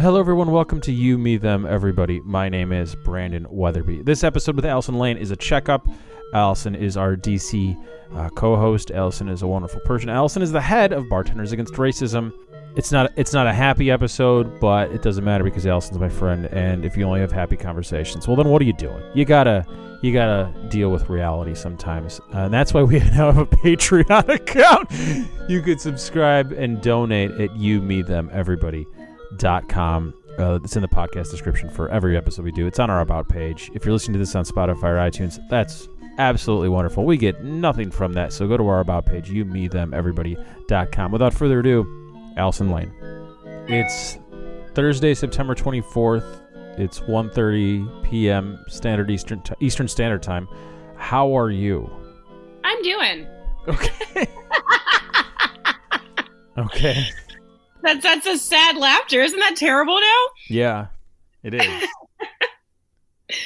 Hello, everyone. Welcome to You, Me, Them, Everybody. My name is Brandon Weatherby. This episode with Allison Lane is a checkup. Allison is our DC uh, co-host. Allison is a wonderful person. Allison is the head of Bartenders Against Racism. It's not it's not a happy episode, but it doesn't matter because Allison's my friend. And if you only have happy conversations, well, then what are you doing? You gotta you gotta deal with reality sometimes, uh, and that's why we now have a Patreon account. You could subscribe and donate at you, me, them, everybody com. Uh, it's in the podcast description for every episode we do. It's on our about page. If you're listening to this on Spotify or iTunes, that's absolutely wonderful. We get nothing from that, so go to our about page, you, me, them, everybody.com. Without further ado, Allison Lane. It's Thursday, September 24th. It's 1.30 p.m. Standard Eastern t- Eastern Standard Time. How are you? I'm doing. Okay. okay. That's that's a sad laughter. Isn't that terrible now? Yeah, it is.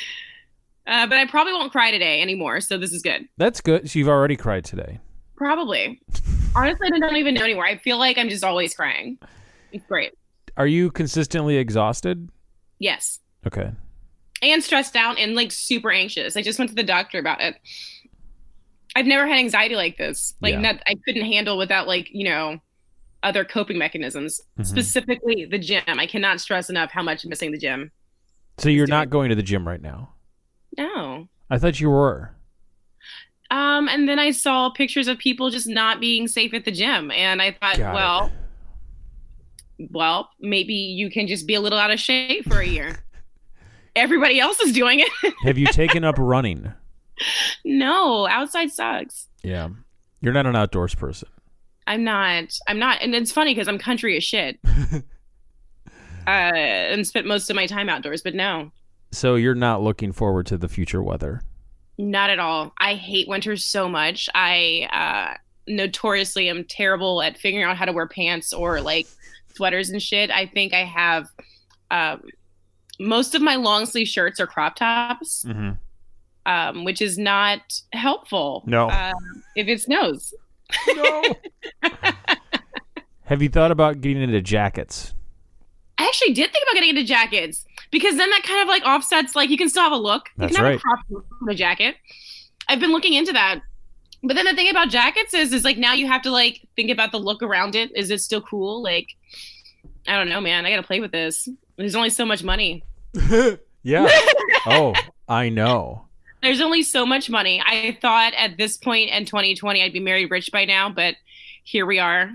Uh, but I probably won't cry today anymore, so this is good. That's good. So you've already cried today. Probably. Honestly, I don't even know anymore. I feel like I'm just always crying. It's great. Are you consistently exhausted? Yes. Okay. And stressed out and like super anxious. I just went to the doctor about it. I've never had anxiety like this. Like Yeah. that I couldn't handle without like, you know, other coping mechanisms. Mhm. Specifically the gym. I cannot stress enough how much I'm missing the gym. So you're not going to the gym right now. No. I thought you were. Um, and then I saw pictures of people just not being safe at the gym, and I thought, Got it. well, well, maybe you can just be a little out of shape for a year. Everybody else is doing it. Have you taken up running? no, outside sucks. Yeah. You're not an outdoors person. I'm not. I'm not. And it's funny because I'm country as shit. uh, and spent most of my time outdoors, but no, So you're not looking forward to the future weather. not at all. I hate winter so much. I uh, notoriously am terrible at figuring out how to wear pants or like sweaters and shit. I think I have um, most of my long sleeve shirts are crop tops, Mm-hmm. um, which is not helpful. No. uh, if it snows. No. Have you thought about getting into jackets? I actually did think about getting into jackets because then that kind of like offsets like you can still have a look. You That's can have right. a crop look with a jacket. I've been looking into that. But then the thing about jackets is is like now you have to like think about the look around it. Is it still cool? Like I don't know, man. I gotta play with this. There's only so much money. yeah. Oh, I know. There's only so much money. I thought at this point in 2020 I'd be married rich by now, but here we are,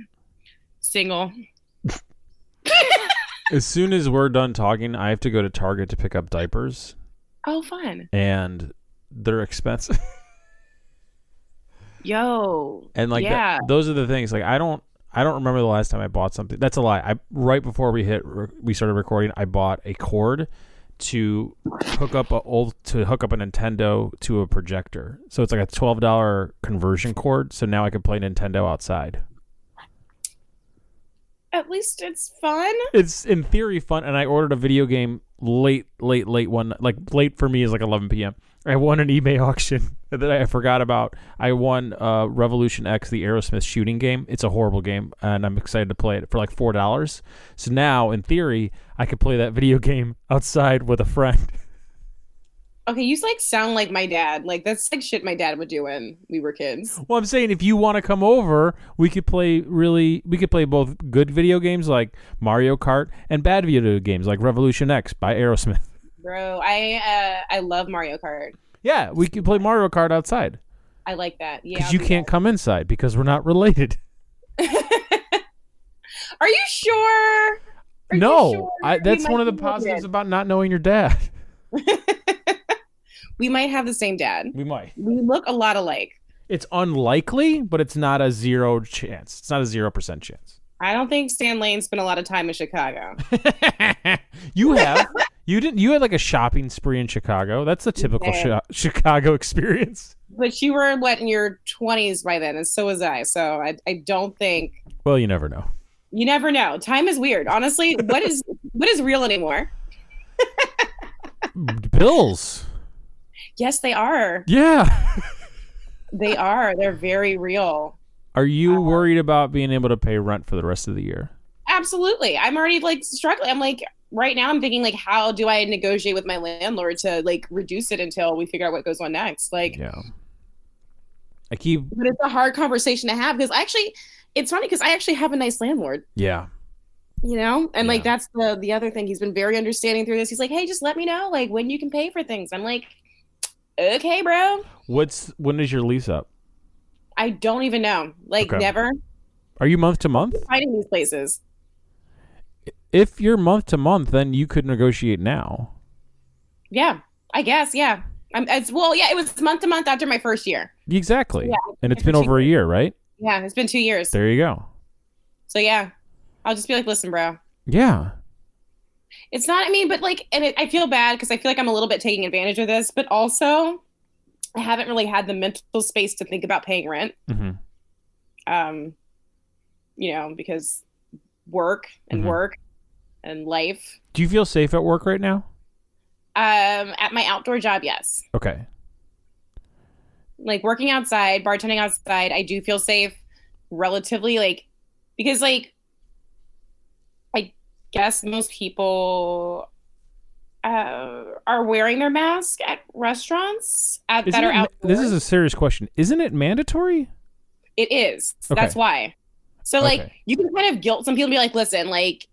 single. As soon as we're done talking, I have to go to Target to pick up diapers, Oh, fun. and they're expensive. Yo. And like yeah. that, those are the things. Like I don't, I don't remember the last time I bought something. That's a lie. I right before we hit, re- we started recording. I bought a cord to hook up a old to hook up a Nintendo to a projector. So it's like a twelve dollar conversion cord. So now I can play Nintendo outside. At least it's fun. It's in theory fun. And I ordered a video game late, late, late one. Like late for me is like eleven p.m. I won an eBay auction that I forgot about. I won uh, Revolution X, the Aerosmith shooting game. It's a horrible game, and I'm excited to play it for like four dollars. So now, in theory, I could play that video game outside with a friend. Okay, you like sound like my dad. Like that's like shit my dad would do when we were kids. Well, I'm saying if you want to come over, we could play really. We could play both good video games like Mario Kart and bad video games like Revolution X by Aerosmith. Bro, I uh I love Mario Kart. Yeah, we can play Mario Kart outside I like that. Yeah. because you can't come inside because we're not related. Are you sure? Are you no, sure? I, that's one of the positives related. about not knowing your dad. We might have the same dad. We might. We look a lot alike. It's unlikely, but it's not a zero chance. It's not a zero percent chance. I don't think Stan Lane spent a lot of time in Chicago. you have. You didn't. You had like a shopping spree in Chicago. That's the typical Yeah. Chi- Chicago experience. But you were what in your twenties by then, and so was I. So I I don't think Well, you never know. you never know. Time is weird. Honestly, what is what is real anymore? Bills. Yes, they are. Yeah. They are. They're very real. Are you Uh, worried about being able to pay rent for the rest of the year? Absolutely. I'm already like struggling. I'm like right now I'm thinking like how do I negotiate with my landlord to like reduce it until we figure out what goes on next. Like Yeah. I keep but it's a hard conversation to have because actually it's funny because I actually have a nice landlord, yeah. you know? And like that's the the other thing. He's been very understanding through this. He's like, "Hey, just let me know like when you can pay for things." I'm like, "Okay, bro." What's when is your lease up? I don't even know. Like Okay. never Are you month to month? finding these places. If you're month to month, then you could negotiate now. Yeah, I guess. Yeah. I'm, it's, well, yeah, it was month to month after my first year. Exactly. Yeah, and it's been over a year, right? Yeah, it's been two years. There you go. So yeah, I'll just be like, listen, bro, Yeah. it's not. I mean, but like, and it, I feel bad because I feel like I'm a little bit taking advantage of this, but also I haven't really had the mental space to think about paying rent. hmm Um, you know, because work and Mhm. work and life. Do you feel safe at work right now? Um, at my outdoor job, yes. Okay. like working outside, bartending outside, I do feel safe relatively like because like I guess most people uh, are wearing their mask at restaurants at, Isn't that are ma- this is a serious question. Isn't it mandatory? it is. Okay. That's why. So like Okay. you can kind of guilt some people be like, listen, like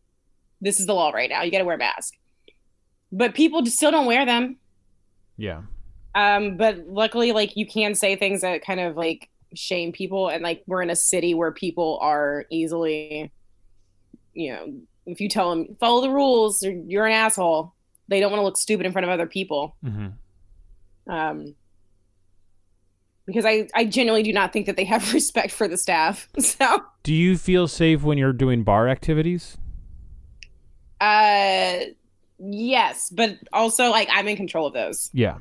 this is the law right now. You got to wear a mask. But people just still don't wear them. Yeah. Um, but luckily, like you can say things that kind of like shame people, and like we're in a city where people are easily, you know, if you tell them follow the rules, or you're an asshole. They don't want to look stupid in front of other people. hmm Um, because I, I genuinely do not think that they have respect for the staff. So, Do you feel safe when you're doing bar activities? Uh, yes, but also like I'm in control of those. Yeah.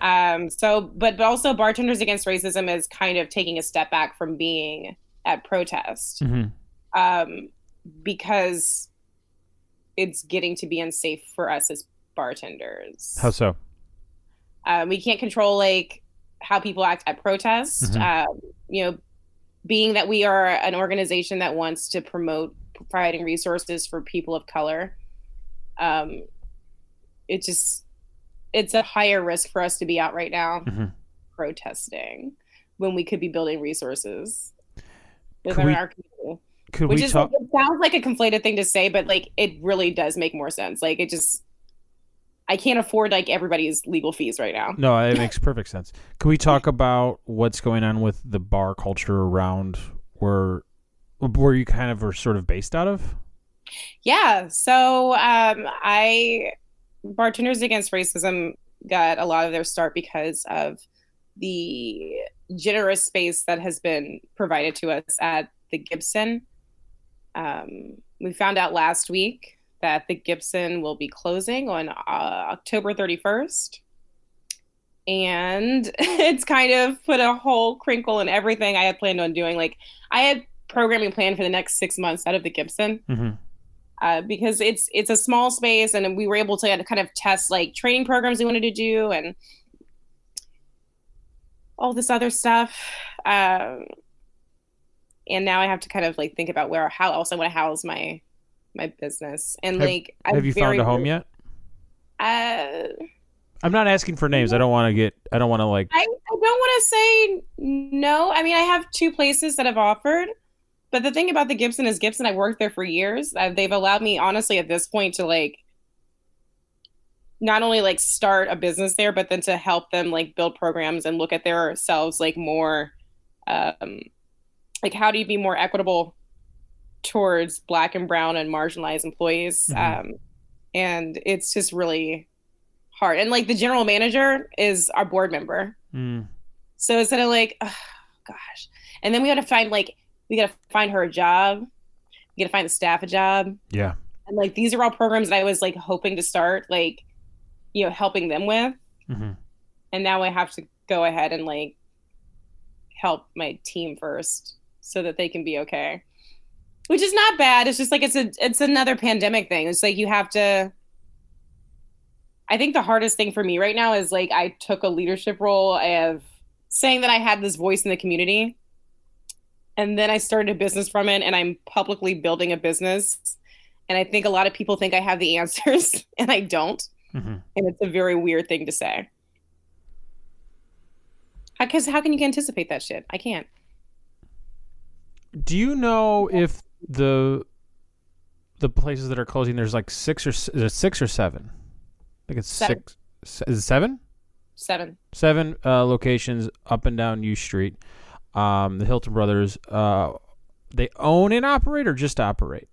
Um, so, but but also, bartenders against racism is kind of taking a step back from being at protest, hmm um, because it's getting to be unsafe for us as bartenders. How so? Um, we can't control like how people act at protest. Mhm. Um, you know, being that we are an organization that wants to promote providing resources for people of color, um, it just it's a higher risk for us to be out right now Mhm. protesting when we could be building resources within we- our community. Could Which we is talk? it sounds like a conflated thing to say, but like it really does make more sense. Like it just I can't afford like everybody's legal fees right now. No, it makes perfect sense. Can we talk about what's going on with the bar culture around where where you kind of are sort of based out of? Yeah. So um, I Bartenders Against Racism got a lot of their start because of the generous space that has been provided to us at the Gibson. Um, we found out last week that the Gibson will be closing on uh, October 31st. And it's kind of put a whole crinkle in everything I had planned on doing. Like, I had programming plan for the next six months out of the Gibson hmm uh, because it's it's a small space and we were able to kind of test like training programs we wanted to do and all this other stuff um, and now i have to kind of like think about where how else i want to house my my business and Have- like I'm Have you very, found a home yet? uh, I'm not asking for names. I don't want to get. I don't want to like. I, I don't want to say no i mean i have two places that have offered but the thing about the gibson is gibson i worked there for years. Uh, they've allowed me honestly at this point to like not only like start a business there but then to help them like build programs and look at themselves like more um like how do you be more equitable towards black and brown and marginalized employees? Mhm. um and it's just really hard. And like the general manager is our board member. Mm, so instead of like, oh, gosh, and then we got to find like we got to find her a job, we got to find the staff a job, yeah. and like these are all programs that I was like hoping to start, like you know, helping them with, hmm and now I have to go ahead and like help my team first so that they can be okay, which is not bad. It's just like it's a it's another pandemic thing. It's like you have to. I think the hardest thing for me right now is like I took a leadership role of saying that I had this voice in the community. And then I started a business from it, and I'm publicly building a business. And I think a lot of people think I have the answers, and I don't. hmm And it's a very weird thing to say. Because how can you anticipate that shit? I can't. Do you know if the the places that are closing there's like six or s- is it six or seven? I think it's Seven. six. Is it seven? Seven. Seven uh, locations up and down U Street. Um, the Hilton Brothers. Uh, they own and operate or just operate.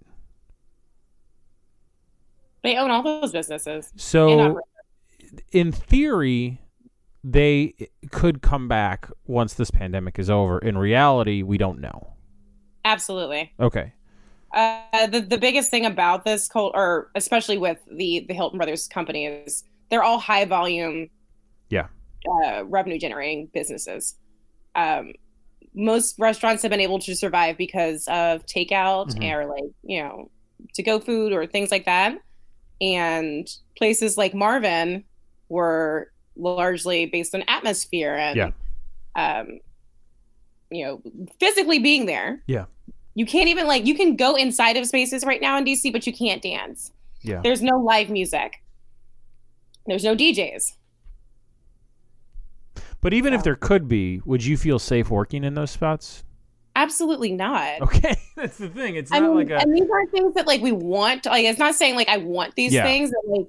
They own all those businesses. So, in theory, they could come back once this pandemic is over. In reality, we don't know. Absolutely. Okay. Uh, the the biggest thing about this cult, or especially with the the Hilton Brothers company, is they're all high volume, Yeah. uh, revenue generating businesses. Um, most restaurants have been able to survive because of takeout Mhm. or like you know to go food or things like that, and places like Marvin were largely based on atmosphere and Yeah. um, you know physically being there Yeah. you can't even like you can go inside of spaces right now in DC, but you can't dance. Yeah. There's no live music. There's no DJs. But even if there could be, would you feel safe working in those spots? Absolutely not. Okay, that's the thing. It's I not mean, like a and these aren't things that like we want. Like, it's not saying like I want these Yeah. things. But, like,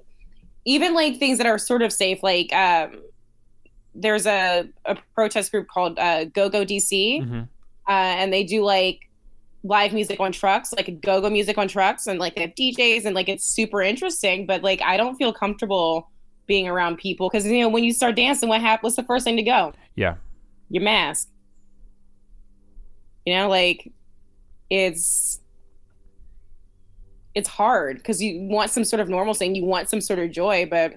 even like things that are sort of safe. Like, um, there's a a protest group called uh, Go Go DC, Mhm. uh, and they do like live music on trucks, like go go music on trucks, and like they have DJs, and like it's super interesting. But like, I don't feel comfortable being around people because you know when you start dancing, what happens? What's the first thing to go? Yeah. Your mask. You know, like it's it's hard because you want some sort of normalcy and you want some sort of joy, but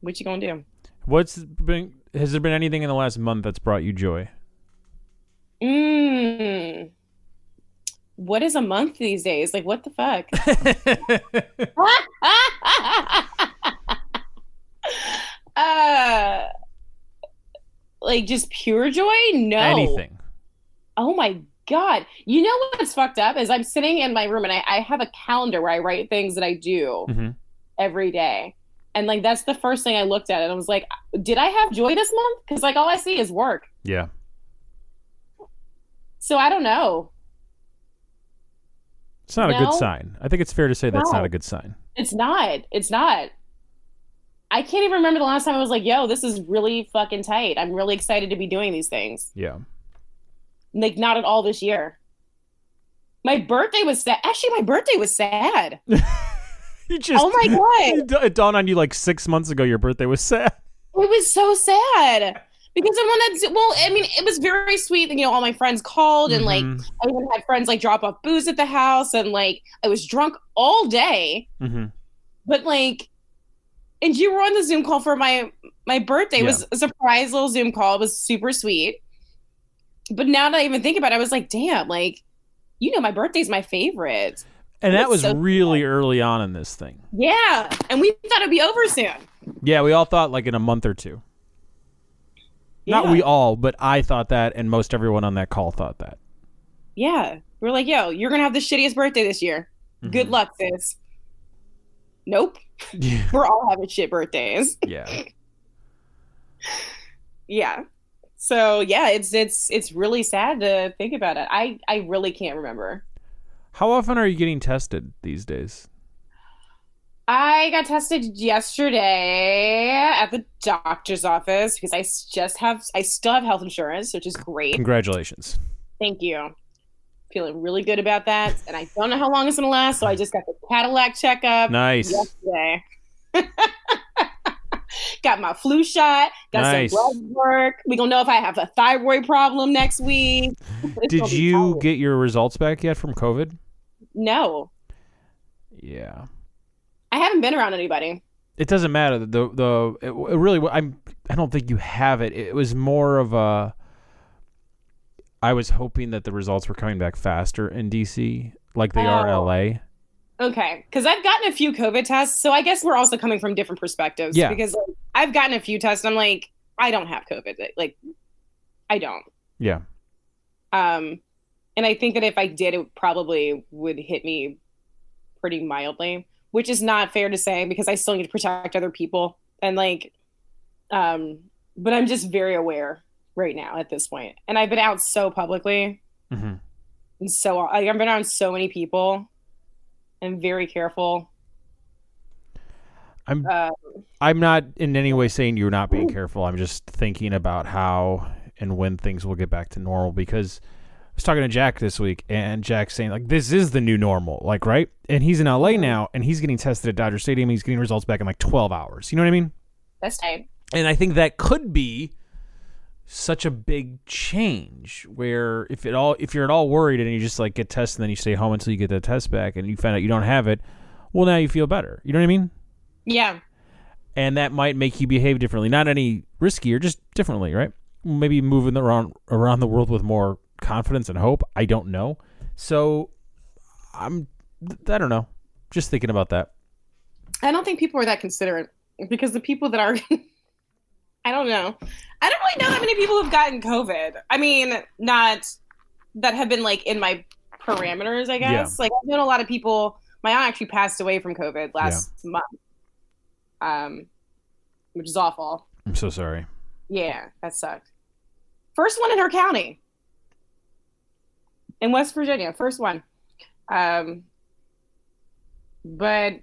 what you gonna do? What's been? Has there been anything in the last month that's brought you joy? Mm. What is a month these days? Like what the fuck? uh like just pure joy? No. Anything? Oh my god. You know what's fucked up is I'm sitting in my room and I, I have a calendar where I write things that I do hmm every day. And like that's the first thing I looked at and I was like, did I have joy this month? Because like all I see is work. Yeah. So I don't know. It's not a No. good sign. I think it's fair to say that's not a good sign. It's not. It's not. I can't even remember the last time I was like, yo, this is really fucking tight. I'm really excited to be doing these things. Yeah. Like, not at all this year. My birthday was sad. Actually, my birthday was sad. you just. oh my God. It dawned on you like six months ago. Your birthday was sad. It was so sad. Because then when that's, well, I mean, it was very sweet. You know, all my friends called and like, Mhm. I even had friends like drop off booze at the house and like, I was drunk all day. Mhm. but like and you were on the zoom call for my my birthday. It was a surprise little zoom call. It was super sweet. But now that i even think about it i was like damn like you know my birthday's my favorite. And that was so really early on in this thing. yeah. And we thought it'd be over soon. Yeah, we all thought like in a month or two. Not we all, but I thought that, and most everyone on that call thought that. yeah. We're like yo you're gonna have the shittiest birthday this year. Good Mhm. luck sis. Nope Yeah. we're all having shit birthdays Yeah. yeah so yeah it's it's it's really sad to think about it i i really can't remember How often are you getting tested these days? I got tested yesterday at the doctor's office because I just have I still have health insurance, which is great. Congratulations. Thank you. Feeling really good about that, and I don't know how long it's gonna last, so I just got the Cadillac checkup Nice. yesterday. got my flu shot. Got Nice. some blood work. We gonna know if I have a thyroid problem next week. Did you get your results back yet from COVID? No, Yeah. I haven't been around anybody. It doesn't matter. The the it, it really I'm I don't think you have it. It was more of a I was hoping that the results were coming back faster in DC like they are in Oh. LA. Okay, because I've gotten a few COVID tests, so I guess we're also coming from different perspectives. Yeah. Because like, I've gotten a few tests, I'm like, I don't have COVID. Like, I don't. Yeah. Um, and I think that if I did, it probably would hit me pretty mildly, which is not fair to say because I still need to protect other people and like, um, but I'm just very aware right now at this point, and I've been out so publicly, hmm and so like, I've been around so many people, and very careful. I'm Uh, I'm not in any way saying you're not being careful. I'm just thinking about how and when things will get back to normal because I was talking to Jack this week and Jack's saying like this is the new normal, like right? And he's in LA now and he's getting tested at Dodger Stadium. He's getting results back in like 12 hours. You know what I mean? that's tight. And I think that could be such a big change where if it all if you're at all worried and you just like get tested and then you stay home until you get the test back and you find out you don't have it, well now you feel better. You know what I mean? Yeah, and that might make you behave differently. Not any riskier, just differently, right? Maybe moving around around the world with more confidence and hope. I don't know. So I'm I don't know. Just thinking about that. I don't think people are that considerate because the people that are, I don't know. I don't really know that many people have gotten COVID. I mean, not that have been like in my parameters, I guess. Like I've known a lot of people. My aunt actually passed away from COVID last month, um, which is awful. I'm so sorry. Yeah, that sucked. First one in her county, in West Virginia. First one. Um, but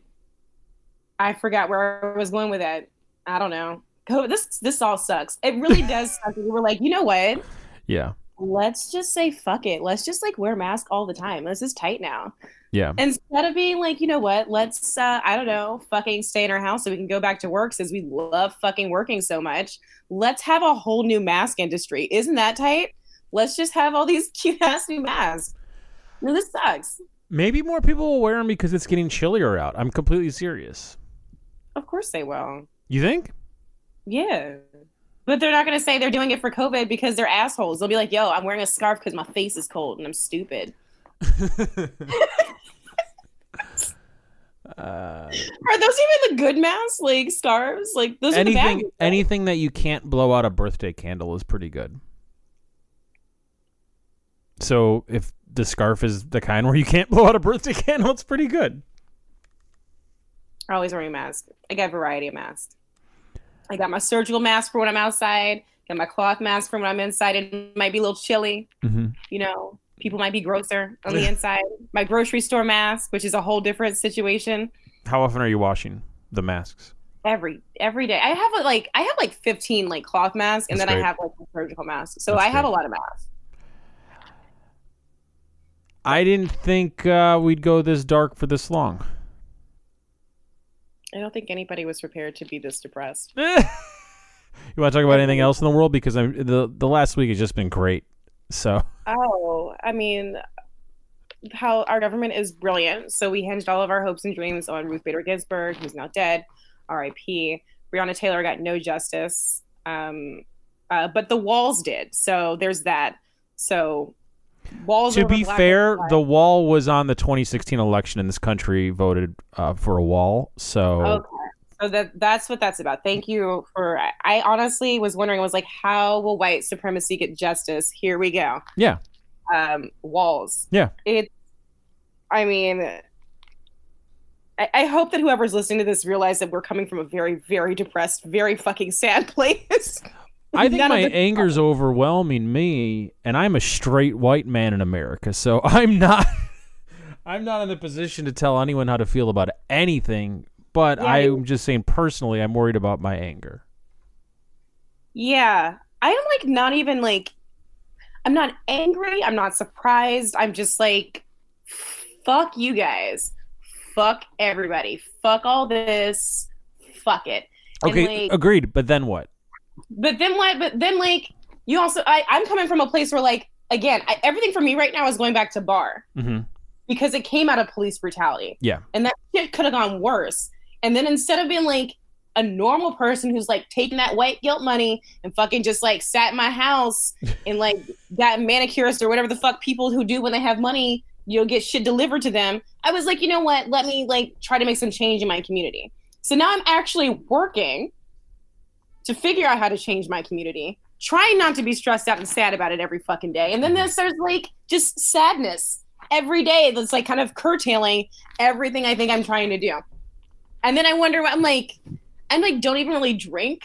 I forgot where I was going with that. I don't know. This this all sucks. It really does suck. We were like, you know what? Yeah. Let's just say fuck it. Let's just like wear a mask all the time. This is tight now. Yeah. Instead of being like, you know what? Let's uh, I don't know, fucking stay in our house so we can go back to work since we love fucking working so much. Let's have a whole new mask industry. Isn't that tight? Let's just have all these cute ass new masks. No, this sucks. Maybe more people will wear them because it's getting chillier out. I'm completely serious. Of course they will. You think? Yeah. But they're not going to say they're doing it for COVID because they're assholes. They'll be like, yo, I'm wearing a scarf because my face is cold and I'm stupid. uh, Are those even the good masks? Like scarves? Like those are the bad anything that you can't blow out a birthday candle is pretty good. So if the scarf is the kind where you can't blow out a birthday candle, it's pretty good. I'm always wearing a mask. I got a variety of masks. I got my surgical mask for when I'm outside. Got my cloth mask for when I'm inside. It might be a little chilly. Mm-hmm. You know, people might be grosser on the inside. My grocery store mask, which is a whole different situation. How often are you washing the masks? Every every day, I have like I have like 15 like cloth masks, and That's then great. I have like surgical mask. So That's I have great. a lot of masks. I didn't think uh, we'd go this dark for this long. I don't think anybody was prepared to be this depressed. you want to talk about anything else in the world? Because I'm, the the last week has just been great. So Oh, I mean, how our government is brilliant. So we hinged all of our hopes and dreams on Ruth Bader Ginsburg, who's now dead, R.I.P. Breonna Taylor got no justice, um, uh, but the walls did. So there's that. So walls. to be fair, the wall was on the 2016 election, and this country voted uh, for a wall. So Okay. So that that's what that's about. Thank you for. I, honestly was wondering. I was like, how will white supremacy get justice? Here we go. yeah, Um, walls. Yeah. It. I mean, I, I hope that whoever's listening to this realize that we're coming from a very, very depressed, very fucking sad place. I think None my the- anger's overwhelming me, and I'm a straight white man in America, so I'm not. I'm not in the position to tell anyone how to feel about anything, but Yeah, I'm just saying personally, I'm worried about my anger. Yeah. I am like not even like I'm not angry, I'm not surprised. I'm just like fuck you guys. Fuck everybody. Fuck all this. Fuck it. Okay, like- agreed. But then what? But then what but then like you also I I'm coming from a place where like again, I, everything for me right now is going back to bar hmm because it came out of police brutality. Yeah. And that shit could have gone worse. And then instead of being like a normal person who's like taking that white guilt money and fucking just like sat in my house and like got manicurist or whatever the fuck people who do when they have money, you'll get shit delivered to them. I was like, you know what? Let me like try to make some change in my community. So now I'm actually working to figure out how to change my community. trying not to be stressed out and sad about it every fucking day. And then there's, there's like just sadness every day that's like kind of curtailing everything I think I'm trying to do. And then I wonder, I'm like, I'm like, don't even really drink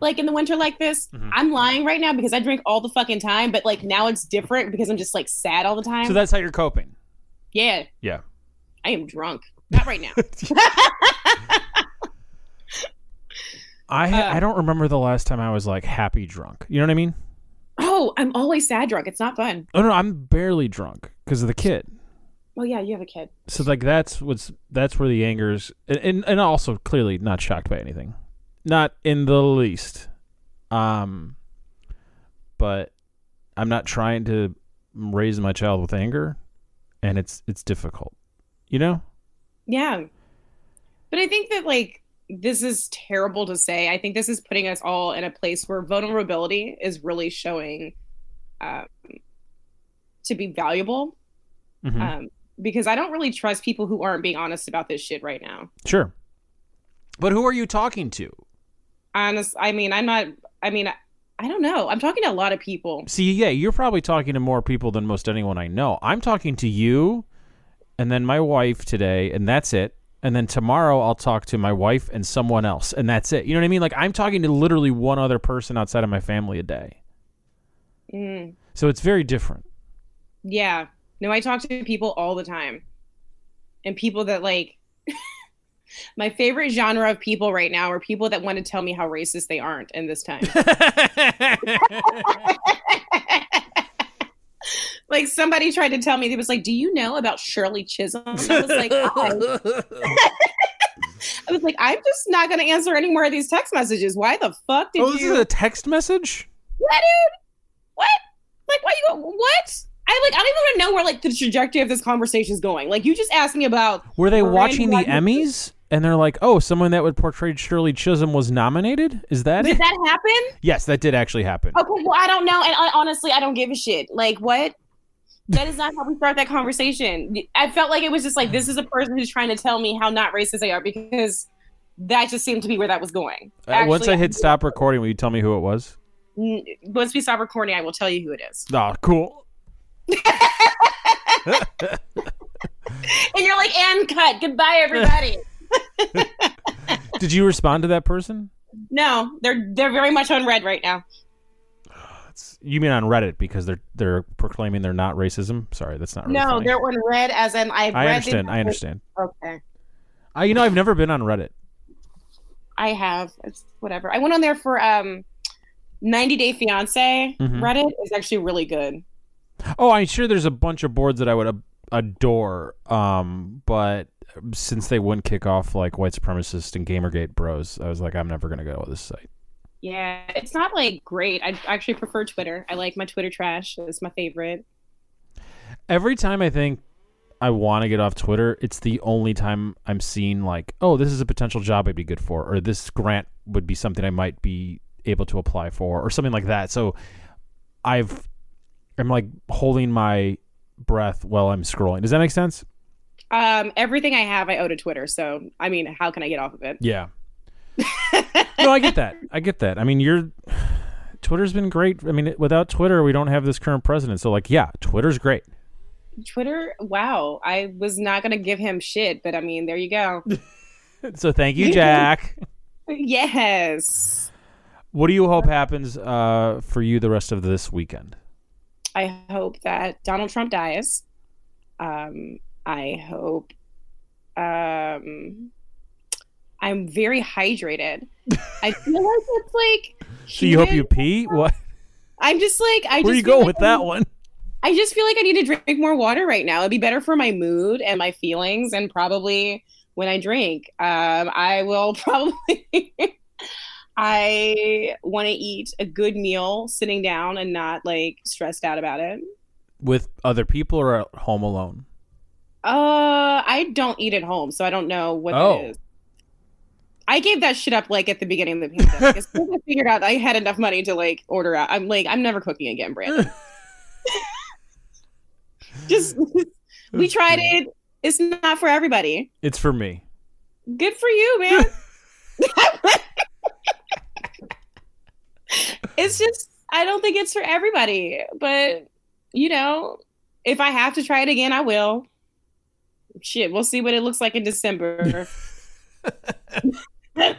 like in the winter like this. Mhm. I'm lying right now because I drink all the fucking time, but like now it's different because I'm just like sad all the time. So that's how you're coping. yeah. Yeah. I am drunk. Not right now. I Uh, I don't remember the last time I was like happy drunk. You know what I mean? oh, I'm always sad drunk. It's not fun. Oh no, I'm barely drunk because of the kid. Oh yeah, you have a kid. So like that's what's that's where the anger's and, and and also clearly not shocked by anything, not in the least. Um, but I'm not trying to raise my child with anger, and it's it's difficult, you know. Yeah. But I think that like this is terrible to say. I think this is putting us all in a place where vulnerability is really showing um, to be valuable. Mhm. Um, because I don't really trust people who aren't being honest about this shit right now. Sure. But who are you talking to? Honest, I mean, I'm not. I mean, I, I don't know. I'm talking to a lot of people. See, yeah, you're probably talking to more people than most anyone I know. I'm talking to you and then my wife today, and that's it. And then tomorrow I'll talk to my wife and someone else, and that's it. You know what I mean? Like I'm talking to literally one other person outside of my family a day. Mm, So it's very different. yeah. No, I talk to people all the time, and people that like. My favorite genre of people right now are people that want to tell me how racist they aren't in this time. like somebody tried to tell me, they was like, "Do you know about Shirley Chisholm?" And I was like, "I, I was like, I'm just not going to answer any more of these text messages. Why the fuck did you oh, this is a text message? What, dude? What? Like, why you go? What? I like. I don't even want to know where like the trajectory of this conversation is going. Like, you just asked me about. Were they watching the. Emmys and they're like, "Oh, someone that would portray Shirley Chisholm was nominated?" Is that Did it? that happen? Yes, that did actually happen. Okay, well, I don't know, and I, honestly, I don't give a shit. Like, what? That is not how we start that conversation. I felt like it was just like this is a person who's trying to tell me how not racist they are because that just seemed to be where that was going. Uh, once I Actually, hit stop recording, will you tell me who it was? once we stop recording, I will tell you who it is. Oh, cool. And you're like, and cut. Goodbye, everybody. Did you respond to that person? no, they're they're very much on read right now. You mean on Reddit because they're they're proclaiming they're not racism? Sorry, that's not really no, funny. they're on read as in I've I understand. I understand. Okay, I you know I've never been on Reddit. I have. It's whatever. I went on there for um, 90 Day Fiance. Mhm. Reddit is actually really good. Oh, I'm sure there's a bunch of boards that I would adore, um, but since they wouldn't kick off like white supremacist and GamerGate bros, I was like, I'm never gonna go to this site. Yeah, it's not like great. I actually prefer Twitter. I like my Twitter trash. It's my favorite. Every time I think I want to get off Twitter, it's the only time I'm seeing like, oh, this is a potential job I'd be good for, or this grant would be something I might be able to apply for, or something like that. So I've I'm like holding my breath while I'm scrolling. Does that make sense? Um, everything I have, I owe to Twitter. So, I mean, how can I get off of it? Yeah. no, I get that. I get that. I mean, you're Twitter's been great. I mean, without Twitter, we don't have this current president. So, like, yeah, Twitter's great. Twitter, wow. I was not going to give him shit, but I mean, there you go. So, thank you, Jack. yes. what do you hope happens uh, for you the rest of this weekend? I hope that Donald Trump dies. Um, I hope. Um, I'm very hydrated. I feel like it's like. So, you hope you pee? What? I'm just like I. Where just you go like with that one? I just feel like I need to drink more water right now. It'd be better for my mood and my feelings, and probably when I drink, um, I will probably. I want to eat a good meal sitting down and not like stressed out about it. With other people or at home alone? Uh, I don't eat at home, so I don't know what Oh. that is. I gave that shit up like at the beginning of the pandemic. as soon as I figured out I had enough money to like order out, I'm like, I'm never cooking again, Brandon. Just we tried it. It's not for everybody. It's for me. Good for you, man. It's just I don't think it's for everybody. But you know, if I have to try it again, I will. Shit, we'll see what it looks like in December.